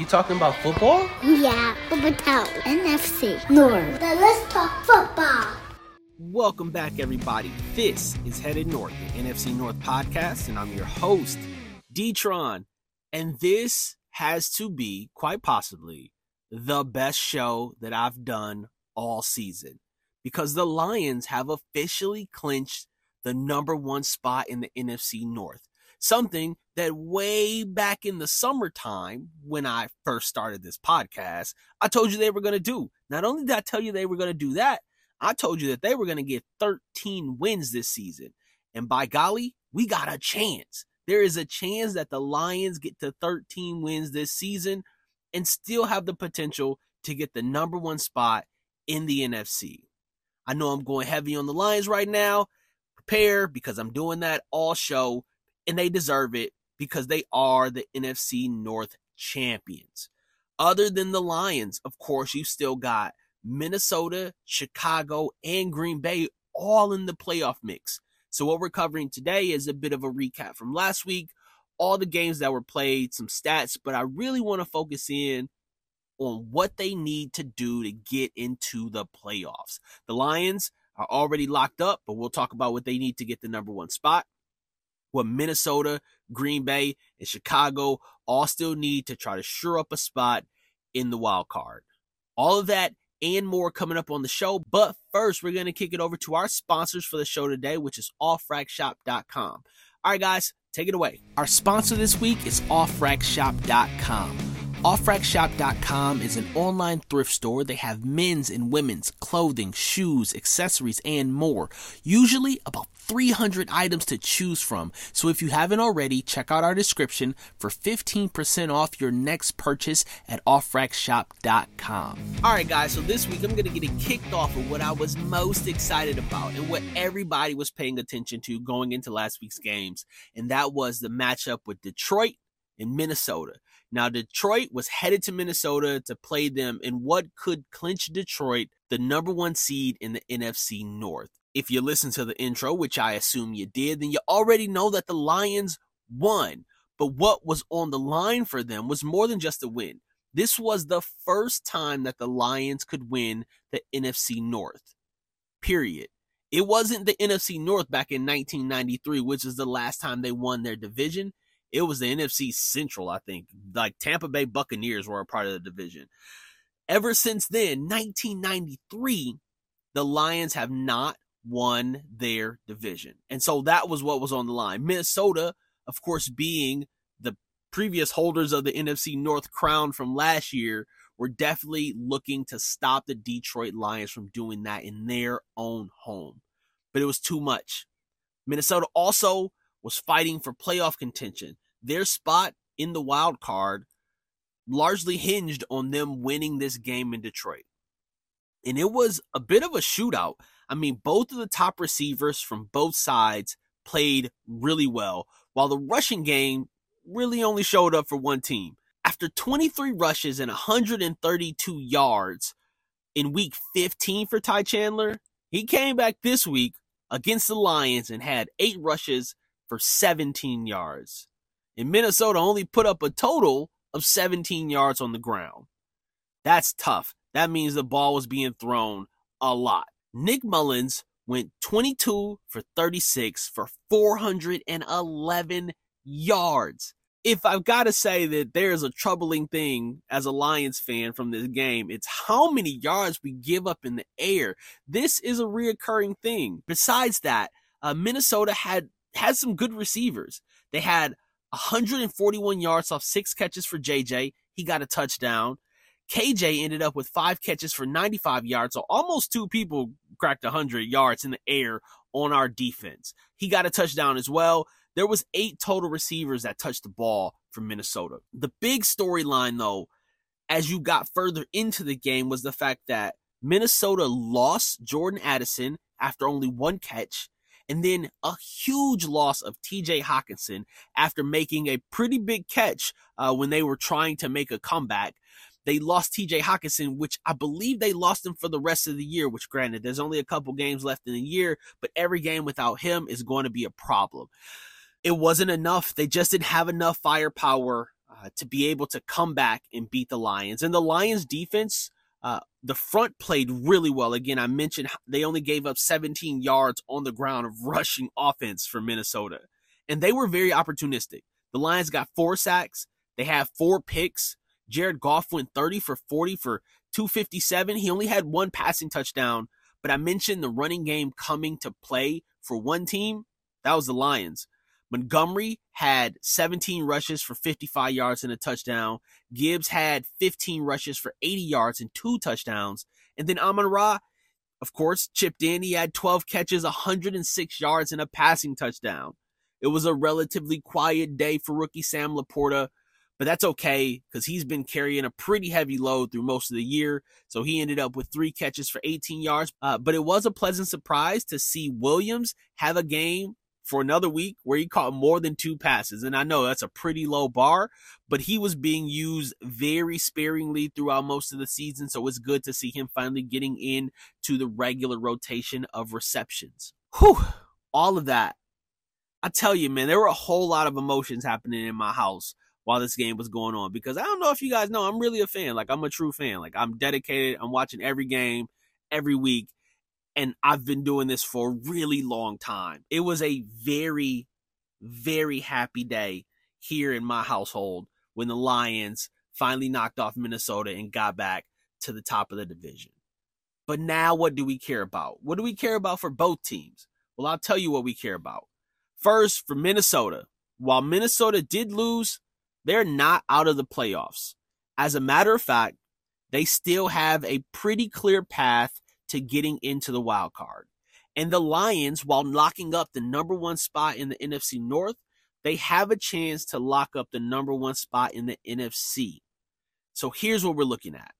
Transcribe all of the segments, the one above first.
You talking about football? Yeah, Town, NFC North. Then let's talk football. Welcome back, everybody. This is Headed North, the NFC North podcast, and I'm your host, Detron. And this has to be, quite possibly, the best show that I've done all season because the Lions have officially clinched the number one spot in the NFC North. Something that way back in the summertime, when I first started this podcast, I told you they were going to do. Not only did I tell you they were going to do that, I told you that they were going to get 13 wins this season. And by golly, we got a chance. There is a chance that the Lions get to 13 wins this season and still have the potential to get the number one spot in the NFC. I know I'm going heavy on the Lions right now. Prepare because I'm doing that all show, and they deserve it because they are the NFC North champions. Other than the Lions, of course, you still got Minnesota, Chicago, and Green Bay all in the playoff mix. So, what we're covering today is a bit of a recap from last week, all the games that were played, some stats, but I really want to focus in on what they need to do to get into the playoffs. The Lions are already locked up, but we'll talk about what they need to get the number one spot. What Minnesota, Green Bay, and Chicago all still need to try to shore up a spot in the wild card. All of that and more coming up on the show. But first, we're going to kick it over to our sponsors for the show today, which is offracksshop.com. All right, guys, take it away. Our sponsor this week is offracksshop.com. OffRacksShop.com is an online thrift store. They have men's and women's clothing, shoes, accessories, and more. Usually about 300 items to choose from. So if you haven't already, check out our description for 15% off your next purchase at OffRacksShop.com. Alright, guys, so this week I'm going to get it kicked off with what I was most excited about and what everybody was paying attention to going into last week's games, and that was the matchup with Detroit and Minnesota. Now, Detroit was headed to Minnesota to play them in what could clinch Detroit the number one seed in the NFC North. If you listen to the intro, which I assume you did, then you already know that the Lions won. But what was on the line for them was more than just a win. This was the first time that the Lions could win the NFC North. Period. It wasn't the NFC North back in 1993, which is the last time they won their division. It was the NFC Central, I think. Like Tampa Bay Buccaneers were a part of the division. Ever since then, 1993, the Lions have not won their division. And so that was what was on the line. Minnesota, of course, being the previous holders of the NFC North crown from last year, were definitely looking to stop the Detroit Lions from doing that in their own home. But it was too much. Minnesota also was fighting for playoff contention. Their spot in the wild card largely hinged on them winning this game in Detroit. And it was a bit of a shootout. I mean, both of the top receivers from both sides played really well, while the rushing game really only showed up for one team. After 23 rushes and 132 yards in week 15 for Ty Chandler, he came back this week against the Lions and had eight rushes for 17 yards. And Minnesota only put up a total of 17 yards on the ground. That's tough. That means the ball was being thrown a lot. Nick Mullens went 22 for 36 for 411 yards. If I've got to say that there's a troubling thing as a Lions fan from this game, it's how many yards we give up in the air. This is a reoccurring thing. Besides that, uh, Minnesota had had some good receivers. They had 141 yards off six catches for JJ. He got a touchdown. KJ ended up with five catches for 95 yards. So almost two people cracked 100 yards in the air on our defense. He got a touchdown as well. There was eight total receivers that touched the ball for Minnesota. The big storyline though, as you got further into the game was the fact that Minnesota lost Jordan Addison after only one catch and then a huge loss of TJ Hockenson after making a pretty big catch uh, when they were trying to make a comeback. They lost TJ Hockenson, which I believe they lost him for the rest of the year, which granted, there's only a couple games left in the year, but every game without him is going to be a problem. It wasn't enough. They just didn't have enough firepower uh, to be able to come back and beat the Lions. And the Lions defense, uh, the front played really well. Again, I mentioned they only gave up 17 yards on the ground of rushing offense for Minnesota. And they were very opportunistic. The Lions got four sacks. They have four picks. Jared Goff went 30 for 40 for 257. He only had one passing touchdown, but I mentioned the running game coming to play for one team. That was the Lions. Montgomery had 17 rushes for 55 yards and a touchdown. Gibbs had 15 rushes for 80 yards and two touchdowns. And then Amon Ra, of course, chipped in. He had 12 catches, 106 yards, and a passing touchdown. It was a relatively quiet day for rookie Sam LaPorta, but that's okay because he's been carrying a pretty heavy load through most of the year. So he ended up with three catches for 18 yards. Uh, but it was a pleasant surprise to see Williams have a game for another week where he caught more than two passes. And I know that's a pretty low bar, but he was being used very sparingly throughout most of the season. So it's good to see him finally getting in to the regular rotation of receptions. Whew, all of that. I tell you, man, there were a whole lot of emotions happening in my house while this game was going on because I don't know if you guys know, I'm really a fan. Like, I'm a true fan. Like, I'm dedicated. I'm watching every game every week and I've been doing this for a really long time. It was a very, very happy day here in my household when the Lions finally knocked off Minnesota and got back to the top of the division. But now, what do we care about? What do we care about for both teams? Well, I'll tell you what we care about. First, for Minnesota, while Minnesota did lose, they're not out of the playoffs. As a matter of fact, they still have a pretty clear path to getting into the wild card. And the Lions, while locking up the number one spot in the NFC North, they have a chance to lock up the number one spot in the NFC. So here's what we're looking at.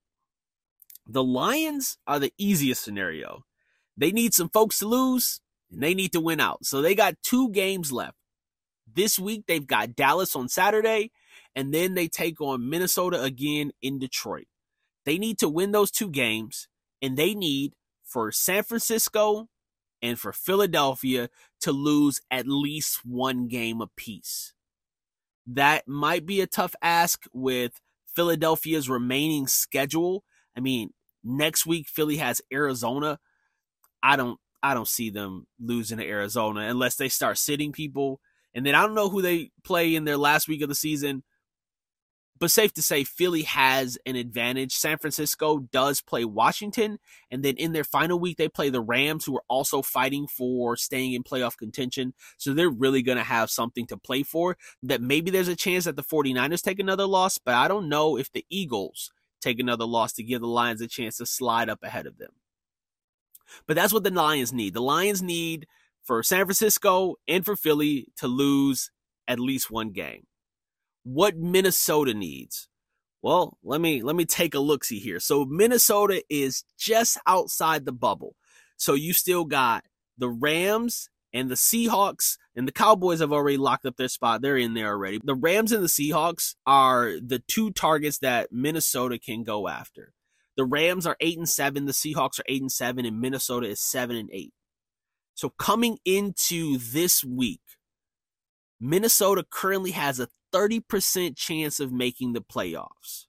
The Lions are the easiest scenario. They need some folks to lose and they need to win out. So they got two games left. This week they've got Dallas on Saturday and then they take on Minnesota again in Detroit. They need to win those two games and they need for San Francisco and for Philadelphia to lose at least one game apiece. That might be a tough ask with Philadelphia's remaining schedule. I mean, next week Philly has Arizona. I don't I don't see them losing to Arizona unless they start sitting people. And then I don't know who they play in their last week of the season. But safe to say, Philly has an advantage. San Francisco does play Washington. And then in their final week, they play the Rams, who are also fighting for staying in playoff contention. So they're really going to have something to play for. That maybe there's a chance that the 49ers take another loss, but I don't know if the Eagles take another loss to give the Lions a chance to slide up ahead of them. But that's what the Lions need. The Lions need for San Francisco and for Philly to lose at least one game what Minnesota needs. Well, let me let me take a look see here. So Minnesota is just outside the bubble. So you still got the Rams and the Seahawks and the Cowboys have already locked up their spot. They're in there already. The Rams and the Seahawks are the two targets that Minnesota can go after. The Rams are 8 and 7, the Seahawks are 8 and 7 and Minnesota is 7 and 8. So coming into this week, Minnesota currently has a 30% chance of making the playoffs.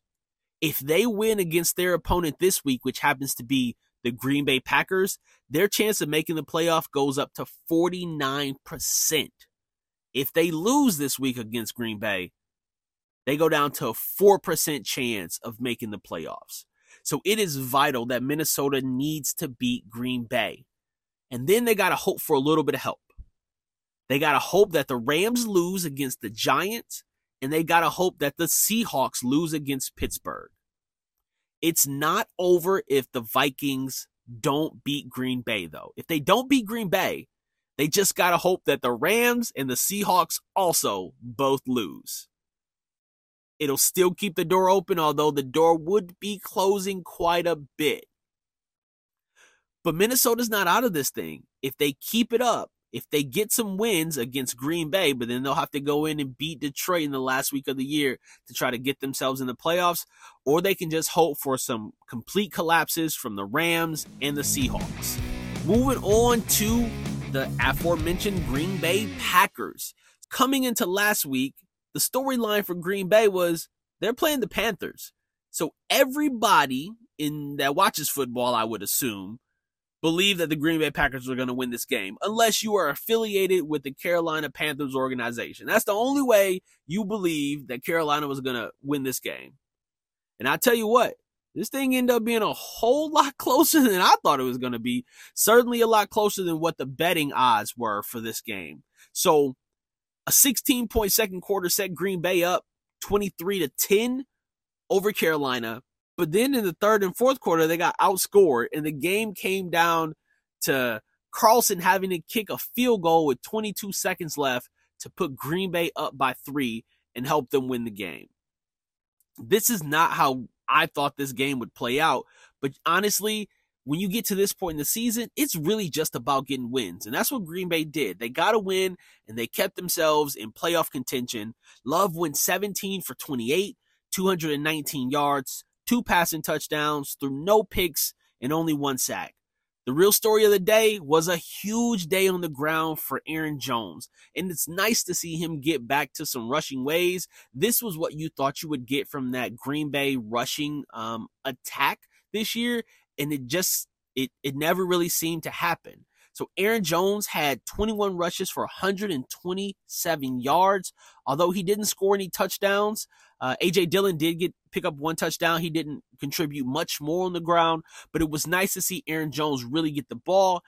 If they win against their opponent this week, which happens to be the Green Bay Packers, their chance of making the playoff goes up to 49%. If they lose this week against Green Bay, they go down to a 4% chance of making the playoffs. So it is vital that Minnesota needs to beat Green Bay. And then they got to hope for a little bit of help. They got to hope that the Rams lose against the Giants and they got to hope that the Seahawks lose against Pittsburgh. It's not over if the Vikings don't beat Green Bay, though. If they don't beat Green Bay, they just got to hope that the Rams and the Seahawks also both lose. It'll still keep the door open, although the door would be closing quite a bit. But Minnesota's not out of this thing. If they keep it up, if they get some wins against Green Bay, but then they'll have to go in and beat Detroit in the last week of the year to try to get themselves in the playoffs, or they can just hope for some complete collapses from the Rams and the Seahawks. Moving on to the aforementioned Green Bay Packers. Coming into last week, the storyline for Green Bay was they're playing the Panthers. So everybody in that watches football, I would assume, believe that the Green Bay Packers are going to win this game, unless you are affiliated with the Carolina Panthers organization. That's the only way you believe that Carolina was going to win this game. And I tell you what, this thing ended up being a whole lot closer than I thought it was going to be. Certainly a lot closer than what the betting odds were for this game. So a 16 point second quarter set Green Bay up 23 to 10 over Carolina. But then in the third and fourth quarter, they got outscored, and the game came down to Carlson having to kick a field goal with 22 seconds left to put Green Bay up by three and help them win the game. This is not how I thought this game would play out, but honestly, when you get to this point in the season, it's really just about getting wins. And that's what Green Bay did. They got a win and they kept themselves in playoff contention. Love went 17 for 28, 219 yards, two passing touchdowns, threw no picks, and only one sack. The real story of the day was a huge day on the ground for Aaron Jones. And it's nice to see him get back to some rushing ways. This was what you thought you would get from that Green Bay rushing um, attack this year. And it just, it, it never really seemed to happen. So Aaron Jones had 21 rushes for 127 yards. Although he didn't score any touchdowns, uh, AJ Dillon did get pick up one touchdown. He didn't contribute much more on the ground, but it was nice to see Aaron Jones really get the ball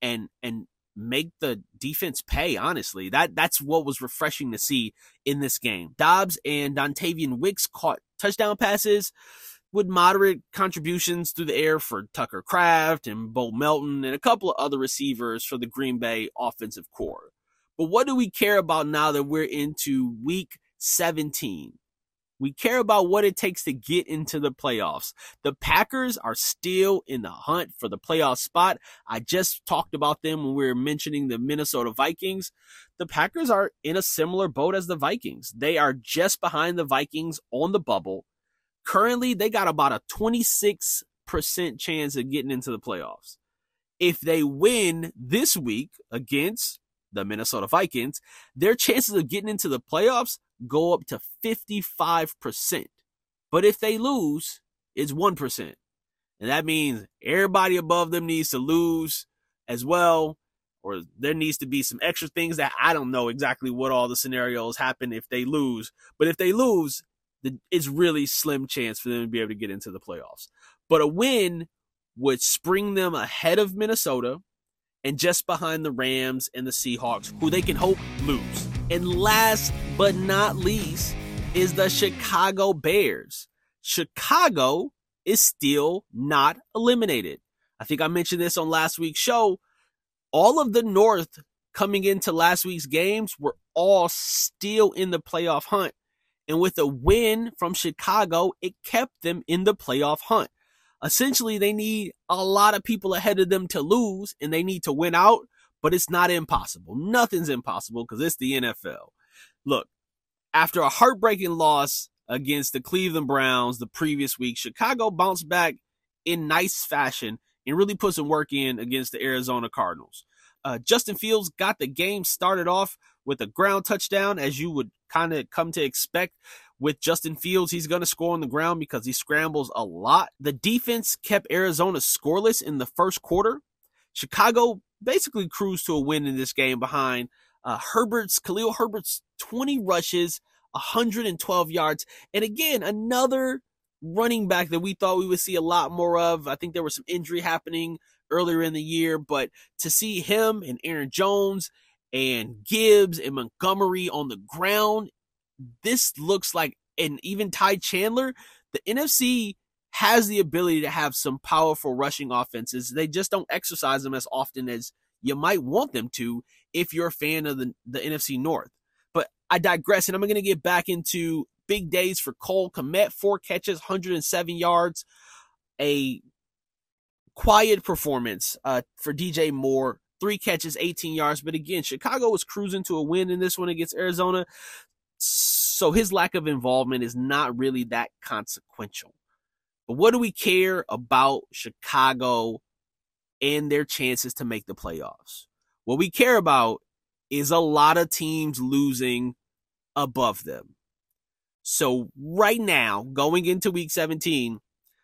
and and make the defense pay. Honestly, that that's what was refreshing to see in this game. Doubs and Dontayvion Wicks caught touchdown passes with moderate contributions through the air for Tucker Kraft and Bo Melton and a couple of other receivers for the Green Bay offensive core. But what do we care about now that we're into week 17? We care about what it takes to get into the playoffs. The Packers are still in the hunt for the playoff spot. I just talked about them when we were mentioning the Minnesota Vikings. The Packers are in a similar boat as the Vikings. They are just behind the Vikings on the bubble. Currently, they got about a 26% chance of getting into the playoffs. If they win this week against the Minnesota Vikings, their chances of getting into the playoffs go up to 55%. But if they lose, it's 1%. And that means everybody above them needs to lose as well, or there needs to be some extra things that I don't know exactly what all the scenarios happen if they lose. But if they lose, it's really slim chance for them to be able to get into the playoffs. But a win would spring them ahead of Minnesota and just behind the Rams and the Seahawks, who they can hope lose. And last but not least is the Chicago Bears. Chicago is still not eliminated. I think I mentioned this on last week's show. All of the North coming into last week's games were all still in the playoff hunt. And with a win from Chicago, it kept them in the playoff hunt. Essentially, they need a lot of people ahead of them to lose and they need to win out, but it's not impossible. Nothing's impossible because it's the NFL. Look, after a heartbreaking loss against the Cleveland Browns the previous week, Chicago bounced back in nice fashion and really put some work in against the Arizona Cardinals. Uh, Justin Fields got the game started off with a ground touchdown, as you would kind of come to expect with Justin Fields. He's going to score on the ground because he scrambles a lot. The defense kept Arizona scoreless in the first quarter. Chicago basically cruised to a win in this game behind uh, Herbert's, Khalil Herbert's 20 rushes, 112 yards. And again, another running back that we thought we would see a lot more of. I think there was some injury happening earlier in the year, but to see him and Aaron Jones and Gibbs and Montgomery on the ground, this looks like, and even Ty Chandler, the NFC has the ability to have some powerful rushing offenses. They just don't exercise them as often as you might want them to if you're a fan of the, the NFC North. But I digress, and I'm going to get back into big days for Cole Kmet. Four catches, 107 yards. A quiet performance uh, for DJ Moore. Three catches, 18 yards. But again, Chicago was cruising to a win in this one against Arizona. So his lack of involvement is not really that consequential. But what do we care about Chicago and their chances to make the playoffs? What we care about is a lot of teams losing above them. So right now, going into week 17,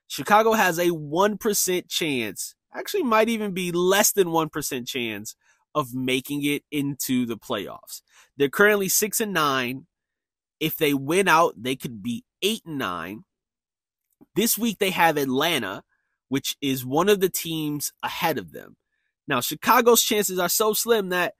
Chicago has a 1% chance, actually might even be less than 1% chance of making it into the playoffs. They're currently 6 and 9. If they win out, they could be 8 and 9. This week they have Atlanta, which is one of the teams ahead of them. Now, Chicago's chances are so slim that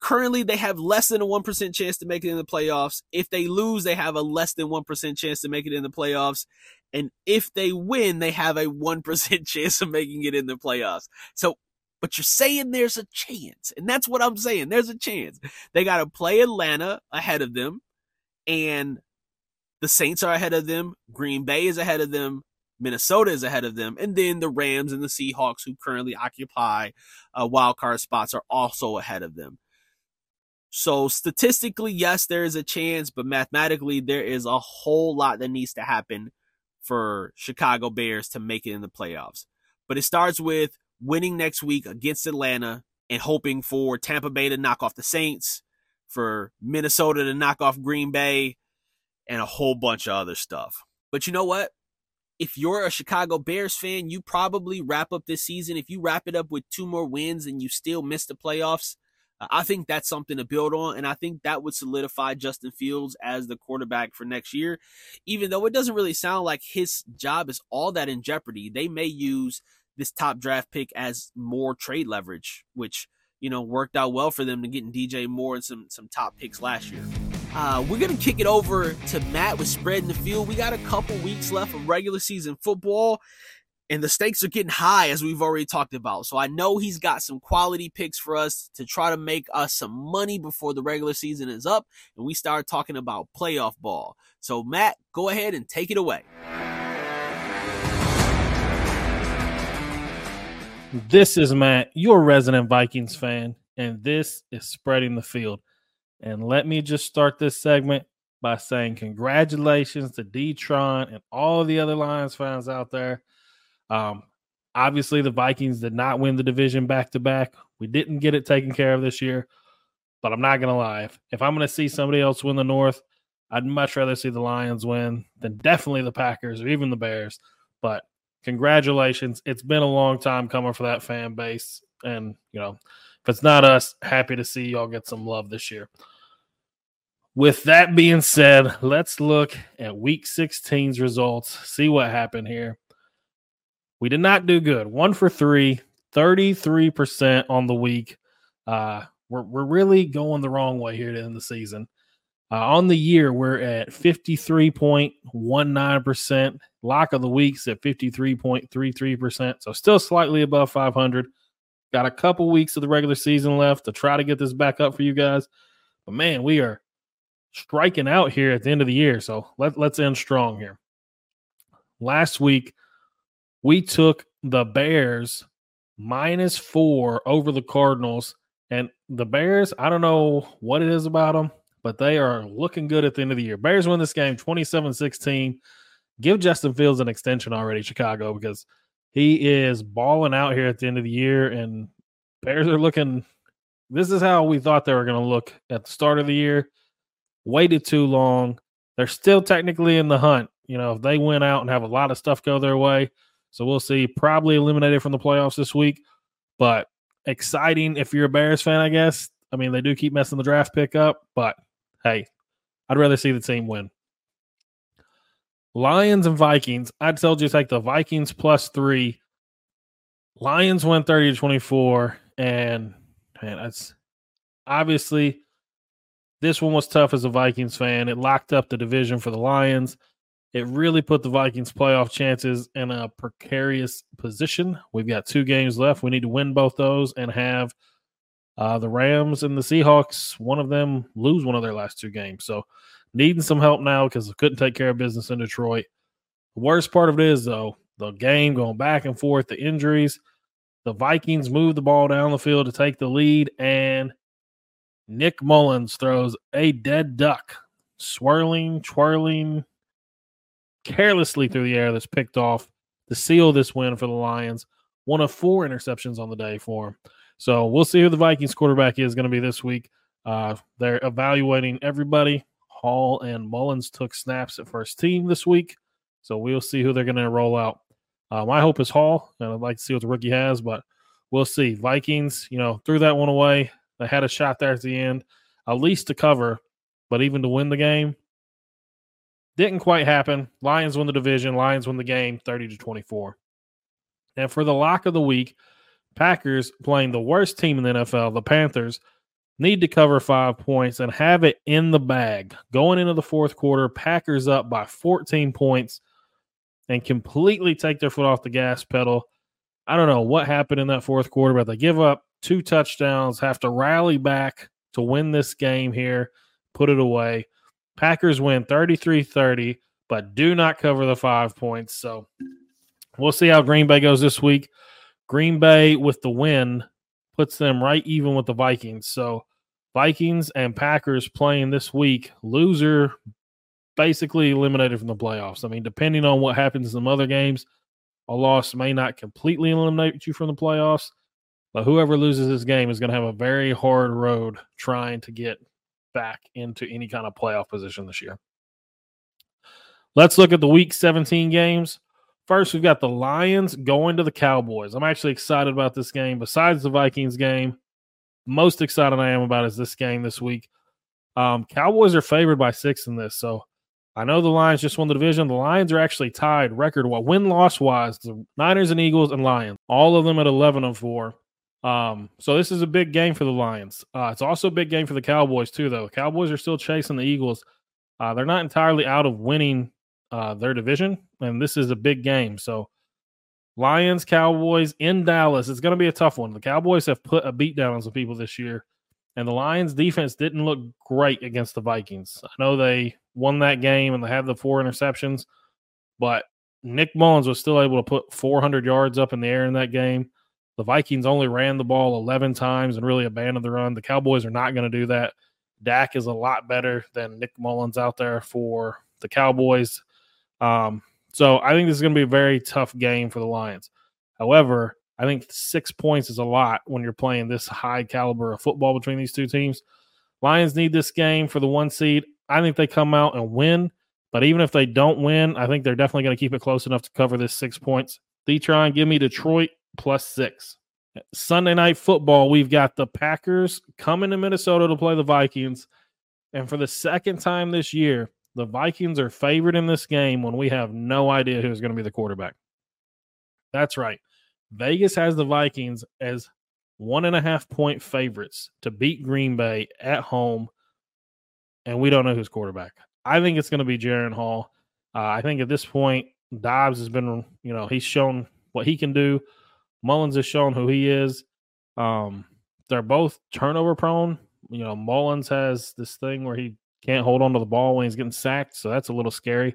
currently they have less than a 1% chance to make it in the playoffs. If they lose, they have a less than 1% chance to make it in the playoffs. And if they win, they have a 1% chance of making it in the playoffs. So, but you're saying there's a chance. And that's what I'm saying. There's a chance. They got to play Atlanta ahead of them. And the Saints are ahead of them. Green Bay is ahead of them. Minnesota is ahead of them, and then the Rams and the Seahawks, who currently occupy uh, wild card spots, are also ahead of them. So statistically, yes, there is a chance, but mathematically, there is a whole lot that needs to happen for Chicago Bears to make it in the playoffs. But it starts with winning next week against Atlanta and hoping for Tampa Bay to knock off the Saints, for Minnesota to knock off Green Bay, and a whole bunch of other stuff. But you know what? if you're a Chicago Bears fan, you probably wrap up this season. If you wrap it up with two more wins and you still miss the playoffs, I think that's something to build on. And I think that would solidify Justin Fields as the quarterback for next year. Even though it doesn't really sound like his job is all that in jeopardy, they may use this top draft pick as more trade leverage, which, you know, worked out well for them to getting DJ Moore and some, some top picks last year. Uh, we're going to kick it over to Matt with Spreading the Field. We got a couple weeks left of regular season football, and the stakes are getting high, as we've already talked about. So I know he's got some quality picks for us to try to make us some money before the regular season is up and we start talking about playoff ball. So, Matt, go ahead and take it away. This is Matt, your resident Vikings fan, and this is Spreading the Field. And let me just start this segment by saying congratulations to Detron and all the other Lions fans out there. Um, obviously, the Vikings did not win the division back to back. We didn't get it taken care of this year, but I'm not going to lie. If, if I'm going to see somebody else win the North, I'd much rather see the Lions win than definitely the Packers or even the Bears. But congratulations. It's been a long time coming for that fan base. And, you know, if it's not us, happy to see y'all get some love this year. With that being said, let's look at week 16's results, see what happened here. We did not do good. One for three, 33% on the week. Uh, we're, we're really going the wrong way here to end the season. Uh, on the year, we're at 53.19%. Lock of the week's at 53.33%. So still slightly above 500. Got a couple weeks of the regular season left to try to get this back up for you guys. But man, we are striking out here at the end of the year. So let, let's end strong here. Last week, we took the Bears minus four over the Cardinals. And the Bears, I don't know what it is about them, but they are looking good at the end of the year. Bears win this game 27 16. Give Justin Fields an extension already, Chicago, because he is balling out here at the end of the year. And Bears are looking. This is how we thought they were going to look at the start of the year waited too long. They're still technically in the hunt. You know, if they went out and have a lot of stuff go their way. So we'll see. Probably eliminated from the playoffs this week, but exciting if you're a Bears fan, I guess. I mean, they do keep messing the draft pick up, but hey, I'd rather see the team win. Lions and Vikings. I told you to take the Vikings plus three. Lions went 30 to 24. And man, that's obviously this one was tough as a Vikings fan. It locked up the division for the Lions. It really put the Vikings' playoff chances in a precarious position. We've got two games left. We need to win both those and have uh, the Rams and the Seahawks, one of them, lose one of their last two games. So, needing some help now because I couldn't take care of business in Detroit. The worst part of it is, though, the game going back and forth, the injuries. The Vikings move the ball down the field to take the lead, and Nick Mullens throws a dead duck, swirling, twirling carelessly through the air that's picked off to seal this win for the Lions. One of four interceptions on the day for him. So we'll see who the Vikings quarterback is going to be this week. Uh, they're evaluating everybody. Hall and Mullens took snaps at first team this week. So we'll see who they're going to roll out. Uh, my hope is Hall, and I'd like to see what the rookie has, but we'll see. Vikings, you know, threw that one away. They had a shot there at the end, at least to cover, but even to win the game, didn't quite happen. Lions win the division. Lions win the game 30 to 24. And for the lock of the week, Packers playing the worst team in the NFL, the Panthers, need to cover five points and have it in the bag. Going into the fourth quarter, Packers up by 14 points and completely take their foot off the gas pedal. I don't know what happened in that fourth quarter, but they give up two touchdowns, have to rally back to win this game here, put it away. Packers win 33 30, but do not cover the five points. So we'll see how Green Bay goes this week. Green Bay with the win puts them right even with the Vikings. So Vikings and Packers playing this week. Loser basically eliminated from the playoffs. I mean, depending on what happens in some other games, a loss may not completely eliminate you from the playoffs, but whoever loses this game is going to have a very hard road trying to get back into any kind of playoff position this year. Let's look at the week 17 games. First, we've got the Lions going to the Cowboys. I'm actually excited about this game. Besides the Vikings game, most excited I am about is this game this week. Um, Cowboys are favored by six in this, so I know the Lions just won the division. The Lions are actually tied record win loss wise. The Niners and Eagles and Lions, all of them at eleven and four. Um, so this is a big game for the Lions. Uh, it's also a big game for the Cowboys too, though. The Cowboys are still chasing the Eagles. Uh, they're not entirely out of winning uh, their division, and this is a big game. So Lions, Cowboys in Dallas. It's going to be a tough one. The Cowboys have put a beat down on some people this year. And the Lions defense didn't look great against the Vikings. I know they won that game and they had the four interceptions, but Nick Mullens was still able to put 400 yards up in the air in that game. The Vikings only ran the ball 11 times and really abandoned the run. The Cowboys are not going to do that. Dak is a lot better than Nick Mullens out there for the Cowboys. Um, so I think this is going to be a very tough game for the Lions. However, I think six points is a lot when you're playing this high caliber of football between these two teams. Lions need this game for the one seed. I think they come out and win. But even if they don't win, I think they're definitely going to keep it close enough to cover this six points. Detron, give me Detroit plus six. Sunday night football, we've got the Packers coming to Minnesota to play the Vikings. And for the second time this year, the Vikings are favored in this game when we have no idea who's going to be the quarterback. That's right. Vegas has the Vikings as one and a half point favorites to beat Green Bay at home, and we don't know who's quarterback. I think it's going to be Jaren Hall. Uh, I think at this point, Dobbs has been, you know, he's shown what he can do. Mullens has shown who he is. Um, they're both turnover prone. You know, Mullens has this thing where he can't hold on to the ball when he's getting sacked, so that's a little scary.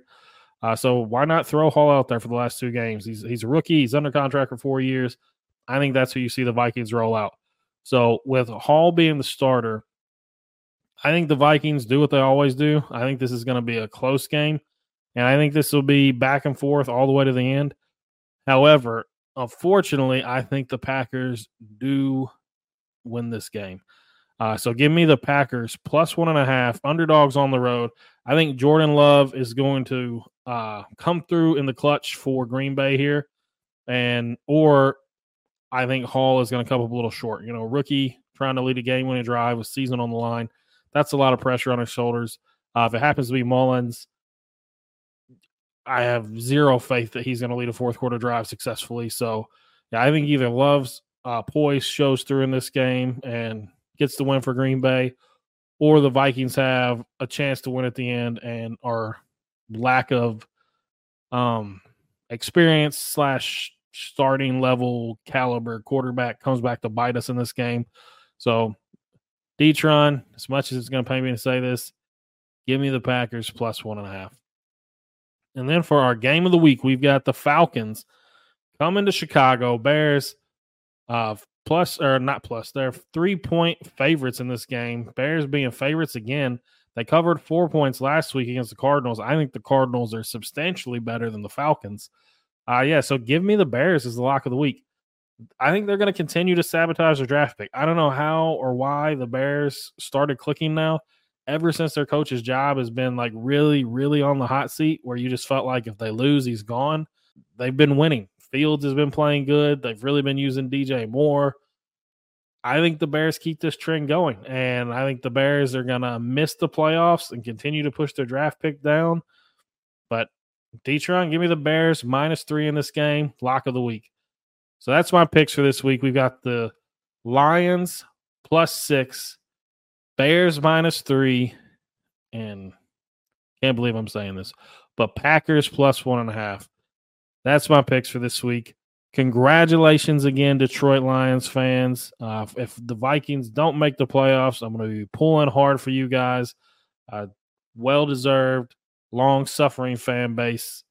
Uh, so why not throw Hall out there for the last two games? He's he's a rookie. He's under contract for four years. I think that's who you see the Vikings roll out. So with Hall being the starter, I think the Vikings do what they always do. I think this is going to be a close game, and I think this will be back and forth all the way to the end. However, unfortunately, I think the Packers do win this game. Uh, so give me the Packers plus one and a half, underdogs on the road. I think Jordan Love is going to uh, come through in the clutch for Green Bay here, and or I think Hall is going to come up a little short. You know, rookie trying to lead a game-winning drive with season on the line. That's a lot of pressure on his shoulders. Uh, if it happens to be Mullens, I have zero faith that he's going to lead a fourth quarter drive successfully. So, yeah, I think either Love's uh, poise shows through in this game and gets the win for Green Bay, or the Vikings have a chance to win at the end and our lack of um experience slash starting level caliber quarterback comes back to bite us in this game. So Detron, as much as it's going to pay me to say this, give me the Packers plus one and a half. And then for our game of the week, we've got the Falcons coming to Chicago. Bears, uh, plus or not plus, they're three point favorites in this game. Bears being favorites again. They covered four points last week against the Cardinals. I think the Cardinals are substantially better than the Falcons. Uh, yeah, so give me the Bears as the lock of the week. I think they're going to continue to sabotage their draft pick. I don't know how or why the Bears started clicking now. Ever since their coach's job has been like really, really on the hot seat, where you just felt like if they lose, he's gone. They've been winning. Fields has been playing good. They've really been using DJ Moore. I think the Bears keep this trend going, and I think the Bears are gonna miss the playoffs and continue to push their draft pick down. But Detron, give me the Bears minus three in this game, lock of the week. So that's my picks for this week. We've got the Lions plus six, Bears minus three, and can't believe I'm saying this, but Packers plus one and a half. That's my picks for this week. Congratulations again, Detroit Lions fans. Uh, if the Vikings don't make the playoffs, I'm going to be pulling hard for you guys. Uh, well deserved, long suffering fan base.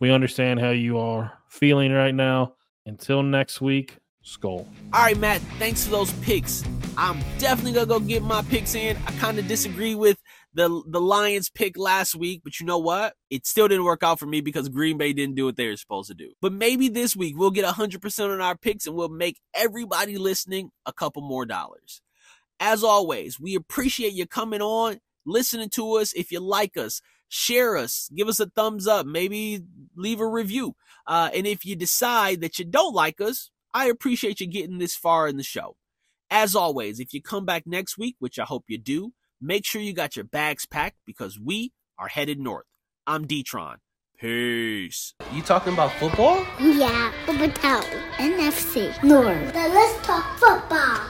We understand how you are feeling right now. Until next week, Skol. All right, Matt, thanks for those picks. I'm definitely going to go get my picks in. I kind of disagree with the the Lions pick last week, but you know what? It still didn't work out for me because Green Bay didn't do what they were supposed to do. But maybe this week we'll get 100% on our picks and we'll make everybody listening a couple more dollars. As always, we appreciate you coming on, listening to us. If you like us, share us, give us a thumbs up, maybe leave a review. Uh, and if you decide that you don't like us, I appreciate you getting this far in the show. As always, if you come back next week, which I hope you do, Make sure you got your bags packed because we are headed north. I'm Detron. Peace. You talking about football? Yeah, Football NFC, North. Then let's talk football.